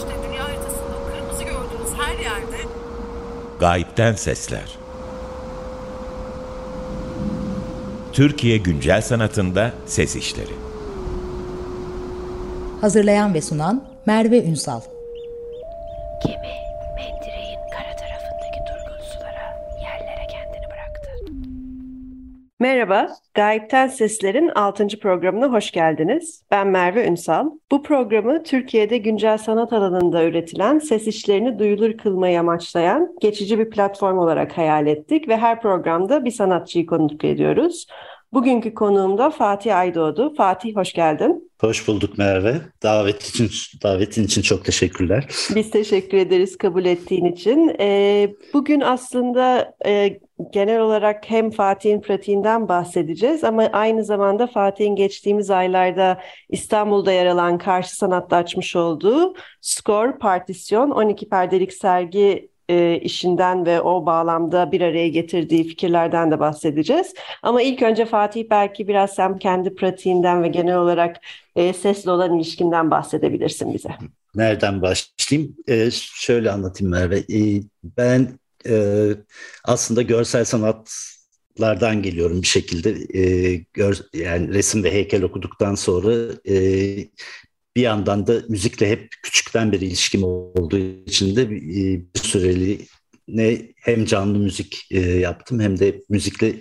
işte dünya haritasında kırmızı gördüğünüz her yerde. Gayipten Sesler. Türkiye Güncel Sanatında Ses İşleri. Hazırlayan ve sunan Merve Ünsal Merhaba, Gayipten Sesler'in 6. programına hoş geldiniz. Ben Merve Ünsal. Bu programı Türkiye'de güncel sanat alanında üretilen ses işlerini duyulur kılmayı amaçlayan geçici bir platform olarak hayal ettik ve her programda bir sanatçıyı konuk ediyoruz. Bugünkü konuğum da Fatih Aydoğdu. Fatih hoş geldin. Hoş bulduk Merve. Davet için davetin için çok teşekkürler. Biz teşekkür ederiz kabul ettiğin için. Ee, bugün aslında e, genel olarak hem Fatih'in pratiğinden bahsedeceğiz ama aynı zamanda Fatih'in geçtiğimiz aylarda İstanbul'da yer alan Karşı Sanat'ta açmış olduğu Score Partisyon 12 perdelik sergi e, işinden ve o bağlamda bir araya getirdiği fikirlerden de bahsedeceğiz. Ama ilk önce Fatih belki biraz sen kendi pratiğinden ve genel olarak e, sesle olan ilişkinden bahsedebilirsin bize. Nereden başlayayım? Ee, şöyle anlatayım Merve. Ee, ben e, aslında görsel sanatlardan geliyorum bir şekilde. Ee, gör, yani resim ve heykel okuduktan sonra e, bir yandan da müzikle hep küçükten beri ilişkim olduğu için de bir, bir süreli ne hem canlı müzik e, yaptım hem de müzikle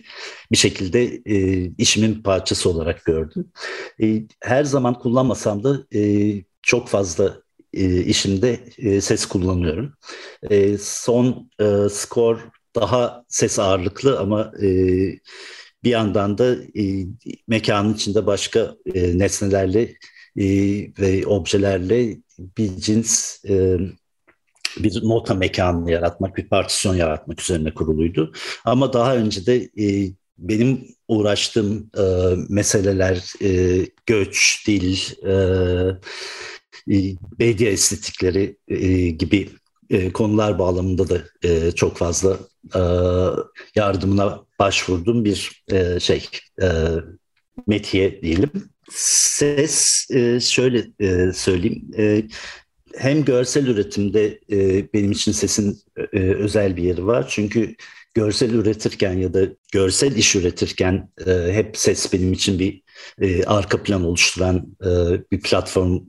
bir şekilde e, işimin parçası olarak gördüm. E, her zaman kullanmasam da e, çok fazla e, işimde e, ses kullanıyorum. E, son e, skor daha ses ağırlıklı ama e, bir yandan da e, mekanın içinde başka e, nesnelerle e, ve objelerle bir cins e, bir nota mekanını yaratmak, bir partisyon yaratmak üzerine kuruluydu. Ama daha önce de e, benim uğraştığım e, meseleler e, göç, dil, e, e, medya estetikleri e, gibi e, konular bağlamında da e, çok fazla e, yardımına başvurdum bir e, şey e, metiye diyelim. Ses e, şöyle e, söyleyeyim. E, hem görsel üretimde benim için sesin özel bir yeri var. Çünkü görsel üretirken ya da görsel iş üretirken hep ses benim için bir arka plan oluşturan bir platform.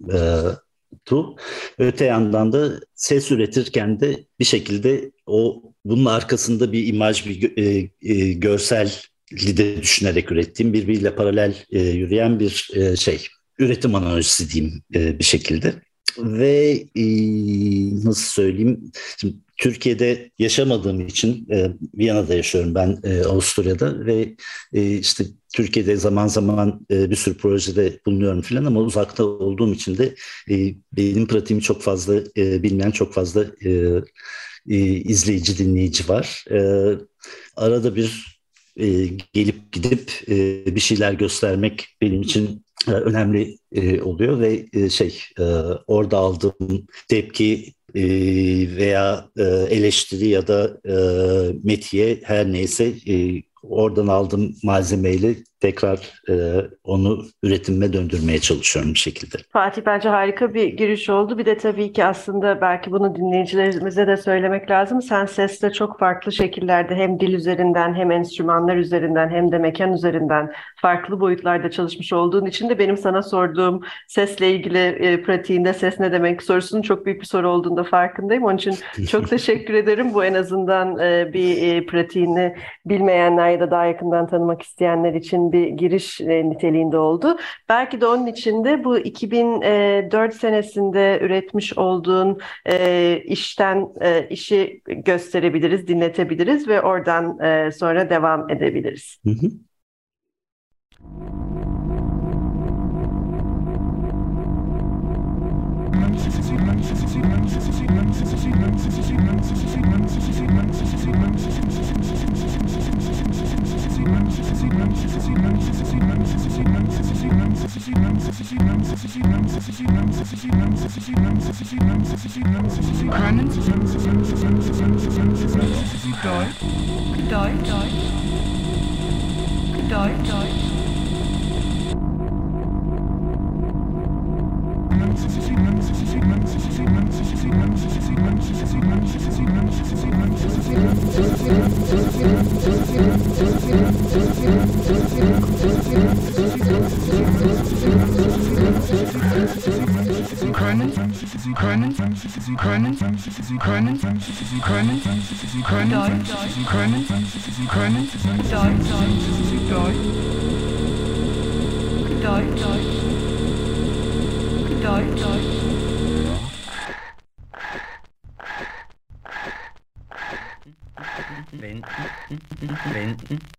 Öte yandan da ses üretirken de bir şekilde o bunun arkasında bir imaj, bir e, e, görsel de düşünerek ürettiğim birbiriyle paralel e, yürüyen bir e, şey üretim analojisi diyeyim e, bir şekilde ve e, nasıl söyleyeyim şimdi Türkiye'de yaşamadığım için e, Viyana'da yaşıyorum ben e, Avusturya'da ve e, işte Türkiye'de zaman zaman e, bir sürü projede bulunuyorum falan ama uzakta olduğum için de e, benim pratiğimi çok fazla e, bilmeyen çok fazla e, e, izleyici dinleyici var. E, arada bir e, gelip gidip e, bir şeyler göstermek benim için e, önemli e, oluyor ve e, şey e, orada aldığım tepki e, veya e, eleştiri ya da e, metiye her neyse e, oradan aldığım malzemeyle tekrar e, onu üretimime döndürmeye çalışıyorum bir şekilde. Fatih bence harika bir giriş oldu. Bir de tabii ki aslında belki bunu dinleyicilerimize de söylemek lazım. Sen sesle çok farklı şekillerde hem dil üzerinden hem enstrümanlar üzerinden hem de mekan üzerinden farklı boyutlarda çalışmış olduğun için de benim sana sorduğum sesle ilgili e, pratiğinde ses ne demek sorusunun çok büyük bir soru olduğunda farkındayım. Onun için çok teşekkür ederim. Bu en azından e, bir e, pratiğini bilmeyenler ya da daha yakından tanımak isteyenler için bir giriş e, niteliğinde oldu. Belki de onun için de bu 2004 senesinde üretmiş olduğun e, işten e, işi gösterebiliriz, dinletebiliriz ve oradan sonra devam edebiliriz. Hı hı. Können, können, können, können, können, können, Deutsch, können, können, Deutsch, Deutsch, Deutsch, Deutsch, Deutsch. wenden,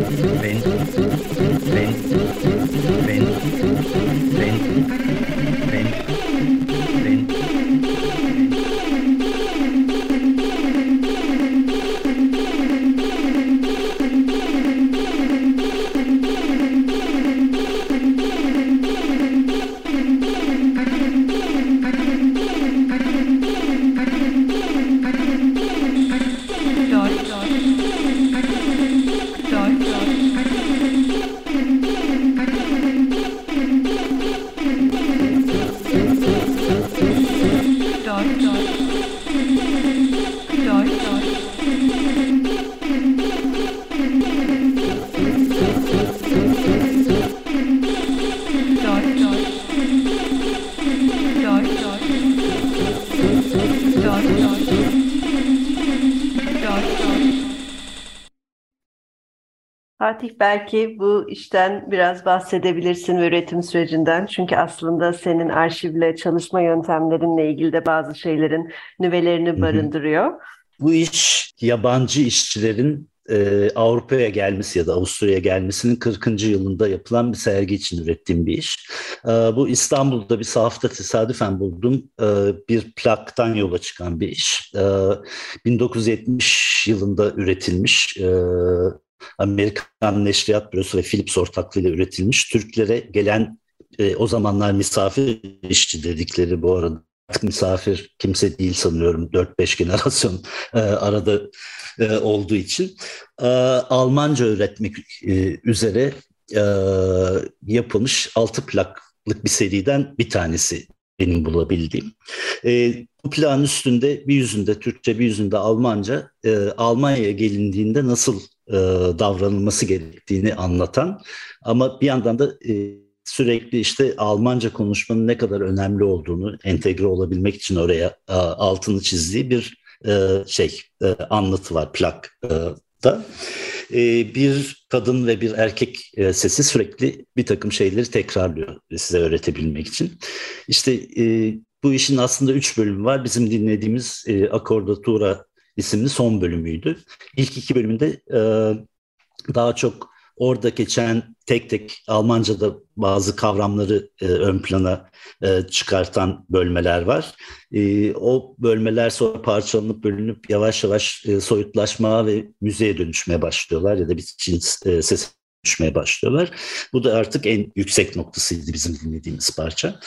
vem, vem, vem, vem. Fatih belki bu işten biraz bahsedebilirsin ve üretim sürecinden. Çünkü aslında senin arşivle çalışma yöntemlerinle ilgili de bazı şeylerin nüvelerini barındırıyor. Bu iş yabancı işçilerin e, Avrupa'ya gelmesi ya da Avusturya'ya gelmesinin 40. yılında yapılan bir sergi için ürettiğim bir iş. E, bu İstanbul'da bir sahafta tesadüfen buldum. E, bir plaktan yola çıkan bir iş. E, 1970 yılında üretilmiş. E, Amerikan Neşriyat Bürosu ve Philips ortaklığıyla üretilmiş. Türklere gelen e, o zamanlar misafir işçi dedikleri bu arada artık misafir kimse değil sanıyorum 4-5 generasyon e, arada e, olduğu için e, Almanca öğretmek e, üzere e, yapılmış 6 plaklık bir seriden bir tanesi benim bulabildiğim. E, bu plağın üstünde bir yüzünde Türkçe bir yüzünde Almanca e, Almanya'ya gelindiğinde nasıl e, davranılması gerektiğini anlatan ama bir yandan da e, sürekli işte Almanca konuşmanın ne kadar önemli olduğunu entegre olabilmek için oraya e, altını çizdiği bir e, şey e, anlatı var plakta. E, bir kadın ve bir erkek e, sesi sürekli bir takım şeyleri tekrarlıyor size öğretebilmek için. İşte e, bu işin aslında üç bölümü var. Bizim dinlediğimiz e, Akordatura isimli son bölümüydü. İlk iki bölümünde e, daha çok orada geçen tek tek Almanca'da bazı kavramları e, ön plana e, çıkartan bölmeler var. E, o bölmeler sonra parçalanıp bölünüp yavaş yavaş e, soyutlaşmaya ve müzeye dönüşmeye başlıyorlar ya da bir cins e, ses düşmeye başlıyorlar. Bu da artık en yüksek noktasıydı bizim dinlediğimiz parça.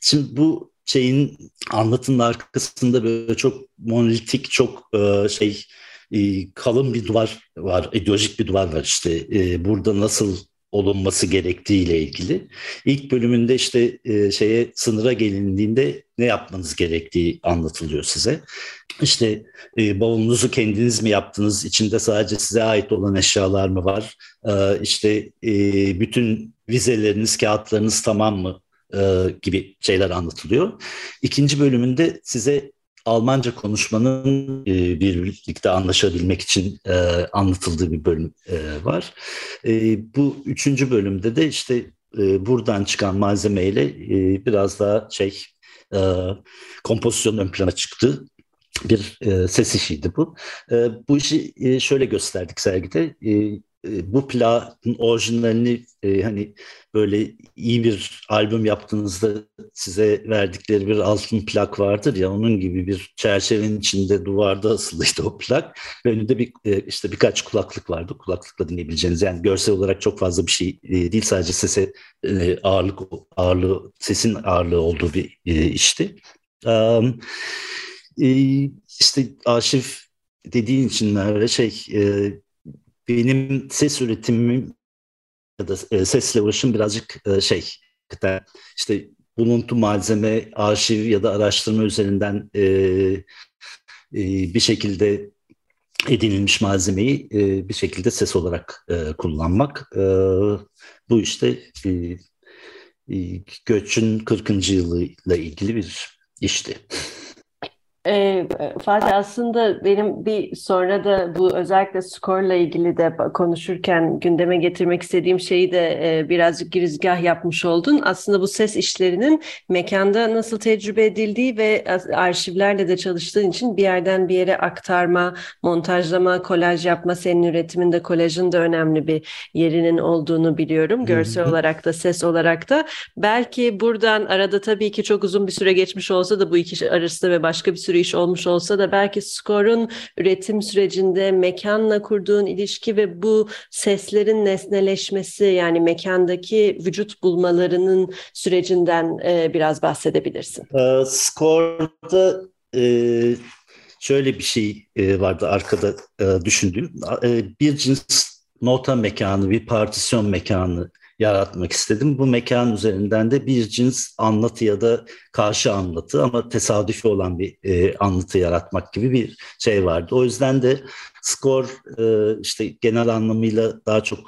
Şimdi bu şeyin anlatının arkasında böyle çok monolitik, çok e, şey e, kalın bir duvar var, ideolojik bir duvar var işte e, burada nasıl olunması gerektiğiyle ilgili. İlk bölümünde işte e, şeye sınıra gelindiğinde ne yapmanız gerektiği anlatılıyor size. İşte e, bavulunuzu kendiniz mi yaptınız? İçinde sadece size ait olan eşyalar mı var? E, işte e, bütün vizeleriniz, kağıtlarınız tamam mı? E, gibi şeyler anlatılıyor. İkinci bölümünde size Almanca konuşmanın e, birlikte anlaşabilmek için e, anlatıldığı bir bölüm e, var. E, bu üçüncü bölümde de işte e, buradan çıkan malzemeyle e, biraz daha şey e, kompozisyon ön plana çıktı bir e, ses işiydi bu. E, bu işi e, şöyle gösterdik sergide. E, e, bu plağın orijinalini e, hani böyle iyi bir albüm yaptığınızda size verdikleri bir altın plak vardır ya onun gibi bir çerçevenin içinde duvarda asılıydı o plak ve önünde bir e, işte birkaç kulaklık vardı kulaklıkla dinleyebileceğiniz yani görsel olarak çok fazla bir şey e, değil sadece sese e, ağırlık ağırlığı sesin ağırlığı olduğu bir e, işti. Um, e, işte arşiv dediğin için Merve şey e, benim ses üretimim ya da e, sesle uğraşım birazcık e, şey işte buluntu malzeme, arşiv ya da araştırma üzerinden e, bir şekilde edinilmiş malzemeyi bir şekilde ses olarak kullanmak. Bu işte göçün 40. yılıyla ilgili bir işti. E, Fatih aslında benim bir sonra da bu özellikle skorla ilgili de konuşurken gündeme getirmek istediğim şeyi de e, birazcık girizgah yapmış oldun. Aslında bu ses işlerinin mekanda nasıl tecrübe edildiği ve arşivlerle de çalıştığın için bir yerden bir yere aktarma, montajlama, kolaj yapma senin üretiminde kolajın da önemli bir yerinin olduğunu biliyorum. Görsel olarak da ses olarak da. Belki buradan arada tabii ki çok uzun bir süre geçmiş olsa da bu iki arasında ve başka bir süre sürü iş olmuş olsa da belki skorun üretim sürecinde mekanla kurduğun ilişki ve bu seslerin nesneleşmesi yani mekandaki vücut bulmalarının sürecinden e, biraz bahsedebilirsin. E, skorda e, şöyle bir şey e, vardı arkada e, düşündüğüm. E, bir cins nota mekanı, bir partisyon mekanı yaratmak istedim. Bu mekan üzerinden de bir cins anlatı ya da karşı anlatı ama tesadüfi olan bir e, anlatı yaratmak gibi bir şey vardı. O yüzden de skor e, işte genel anlamıyla daha çok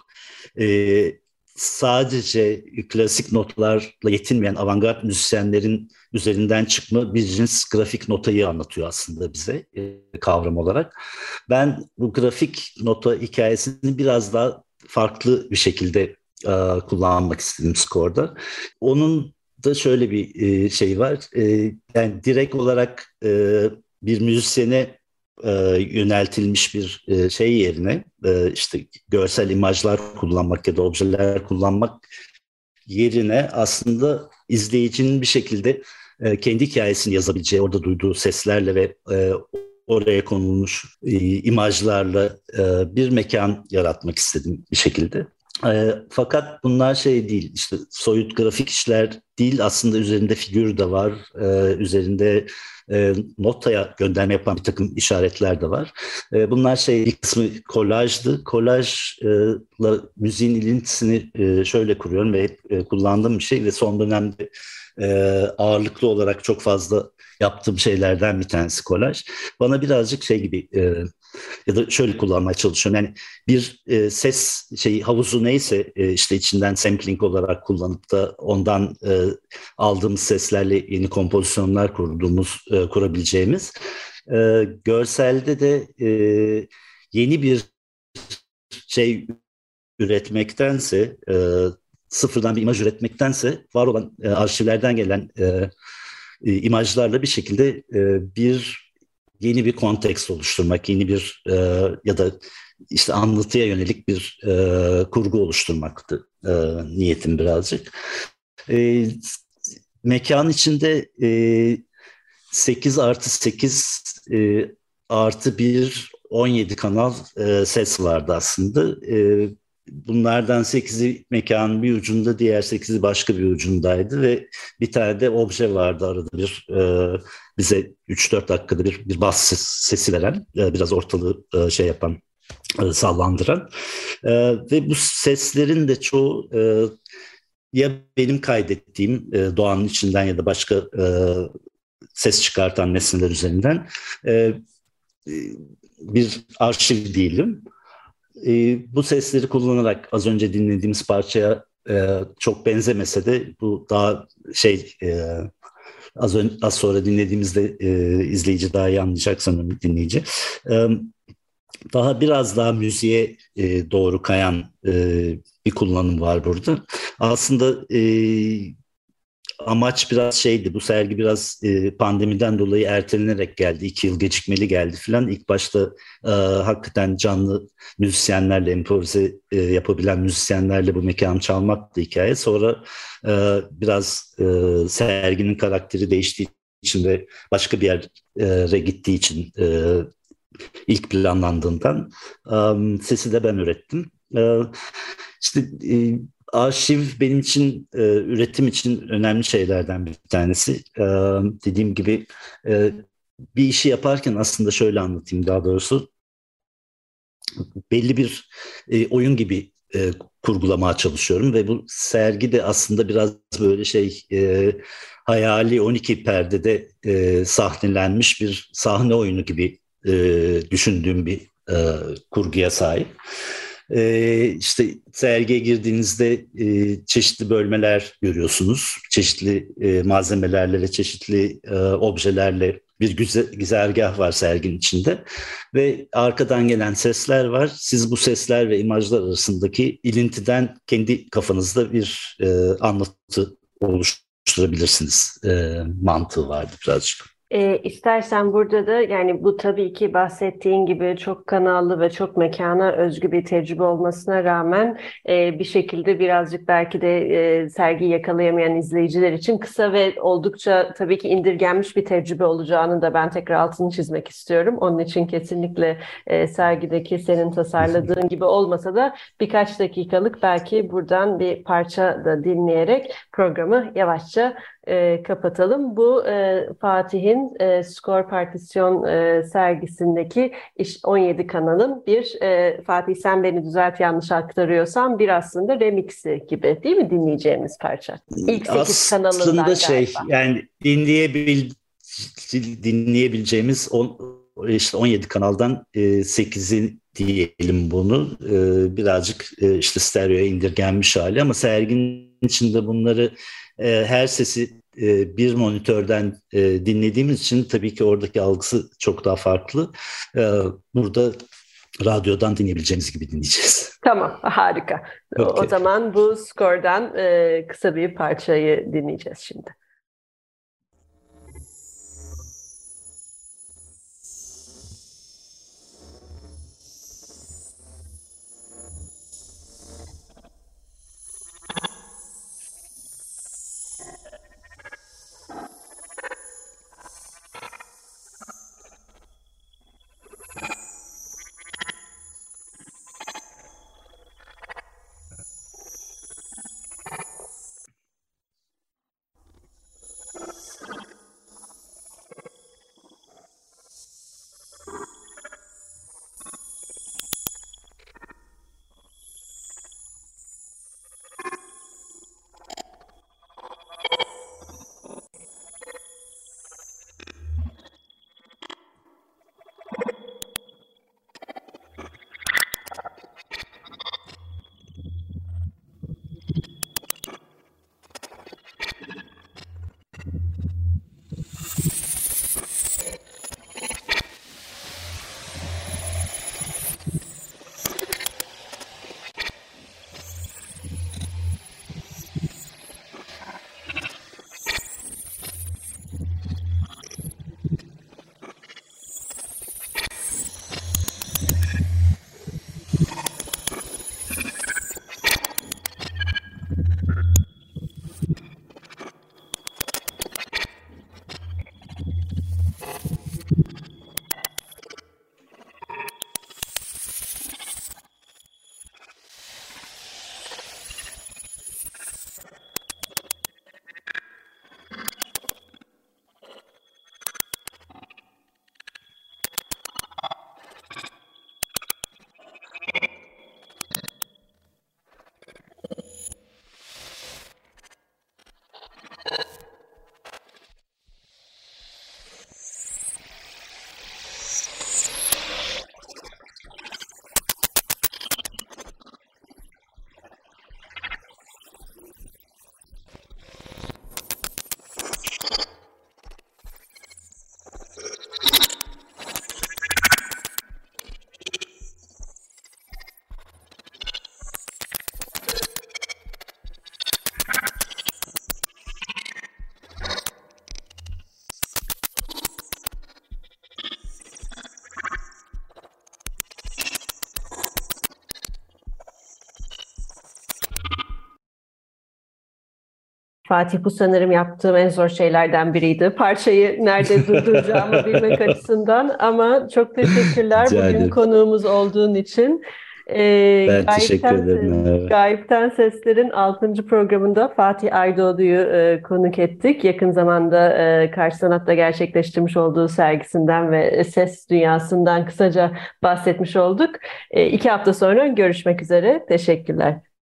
e, sadece klasik notlarla yetinmeyen avantgard müzisyenlerin üzerinden çıkma bir cins grafik notayı anlatıyor aslında bize e, kavram olarak. Ben bu grafik nota hikayesini biraz daha farklı bir şekilde e, kullanmak istedim skorda. Onun da şöyle bir e, şey var. E, yani direkt olarak e, bir müzisyene e, yöneltilmiş bir e, şey yerine e, işte görsel imajlar kullanmak ya da objeler kullanmak yerine aslında izleyicinin bir şekilde e, kendi hikayesini yazabileceği, orada duyduğu seslerle ve e, oraya konulmuş e, imajlarla e, bir mekan yaratmak istedim bir şekilde. E, fakat bunlar şey değil, işte soyut grafik işler değil, aslında üzerinde figür de var, e, üzerinde e, notaya gönderme yapan bir takım işaretler de var. E, bunlar şey bir kısmı kolajdı. Kolajla müziğin ilintisini e, şöyle kuruyorum ve hep e, kullandığım bir şey ve son dönemde e, ağırlıklı olarak çok fazla yaptığım şeylerden bir tanesi kolaj. Bana birazcık şey gibi e, ya da şöyle kullanmaya çalışıyorum. Yani bir e, ses şey havuzu neyse e, işte içinden sampling olarak kullanıp da ondan e, aldığımız seslerle yeni kompozisyonlar kurduğumuz e, kurabileceğimiz e, görselde de e, yeni bir şey üretmektense e, sıfırdan bir imaj üretmektense var olan e, arşivlerden gelen e, e, imajlarla bir şekilde e, bir yeni bir kontekst oluşturmak, yeni bir e, ya da işte anlatıya yönelik bir e, kurgu oluşturmaktı e, niyetim birazcık. E, mekan içinde e, 8 artı 8 e, artı 1 17 kanal e, ses vardı aslında. E, bunlardan 8'i mekanın bir ucunda, diğer 8'i başka bir ucundaydı ve bir tane de obje vardı arada bir e, bize 3-4 dakikada bir, bir bas sesi veren, e, biraz ortalığı e, şey yapan, e, sallandıran ve bu seslerin de çoğu ya benim kaydettiğim doğanın içinden ya da başka ses çıkartan nesneler üzerinden bir arşiv diyelim. Bu sesleri kullanarak az önce dinlediğimiz parçaya çok benzemese de bu daha şey az, ön, az sonra dinlediğimizde e, izleyici daha iyi anlayacak sanırım dinleyici. E, daha biraz daha müziğe e, doğru kayan e, bir kullanım var burada. Aslında e, amaç biraz şeydi. Bu sergi biraz e, pandemiden dolayı ertelenerek geldi. iki yıl gecikmeli geldi falan. İlk başta e, hakikaten canlı müzisyenlerle, improvize e, yapabilen müzisyenlerle bu mekanı çalmaktı hikaye. Sonra e, biraz e, serginin karakteri değiştiği için ve başka bir yere gittiği için e, ilk planlandığından e, sesi de ben ürettim. E, işte e, arşiv benim için e, üretim için önemli şeylerden bir tanesi. E, dediğim gibi e, bir işi yaparken aslında şöyle anlatayım daha doğrusu. Belli bir e, oyun gibi e, kurgulamaya çalışıyorum ve bu sergi de aslında biraz böyle şey e, hayali 12 perdede e, sahnelenmiş bir sahne oyunu gibi e, düşündüğüm bir e, kurguya sahip. E, işte sergiye girdiğinizde e, çeşitli bölmeler görüyorsunuz. Çeşitli e, malzemelerle ve çeşitli e, objelerle bir güzel, güzergah var serginin içinde ve arkadan gelen sesler var. Siz bu sesler ve imajlar arasındaki ilintiden kendi kafanızda bir e, anlatı oluşturabilirsiniz e, mantığı vardı birazcık. E, istersen burada da yani bu tabii ki bahsettiğin gibi çok kanallı ve çok mekana özgü bir tecrübe olmasına rağmen e, bir şekilde birazcık belki de e, sergiyi yakalayamayan izleyiciler için kısa ve oldukça tabii ki indirgenmiş bir tecrübe olacağını da ben tekrar altını çizmek istiyorum. Onun için kesinlikle e, sergideki senin tasarladığın gibi olmasa da birkaç dakikalık belki buradan bir parça da dinleyerek programı yavaşça e, kapatalım. Bu e, Fatih'in e, skor partisyon e, sergisindeki iş 17 kanalın bir e, Fatih sen beni düzelt yanlış aktarıyorsam bir aslında remixi gibi değil mi dinleyeceğimiz parça? İlk 8 kanalından Aslında şey yani dinleyebil dinleyebileceğimiz on, işte 17 kanaldan e, 8'i diyelim bunu e, birazcık e, işte stereoya indirgenmiş hali ama serginin içinde bunları e, her sesi e, bir monitörden e, dinlediğimiz için tabii ki oradaki algısı çok daha farklı. E, burada radyodan dinleyebileceğiniz gibi dinleyeceğiz. Tamam, harika. Okay. O zaman bu skordan e, kısa bir parçayı dinleyeceğiz şimdi. Fatih bu sanırım yaptığım en zor şeylerden biriydi. Parçayı nerede durduracağımı bilmek açısından ama çok teşekkürler bugün ederim. konuğumuz olduğun için. Ee, Ben teşekkür Gayipten ederim, Ses- Merve. Gayipten Sesler'in 6. programında Fatih Aydoğdu'yu e, konuk ettik. Yakın zamanda e, Karşı Sanat'ta gerçekleştirmiş olduğu sergisinden ve ses dünyasından kısaca bahsetmiş olduk. E, iki hafta sonra görüşmek üzere. Teşekkürler.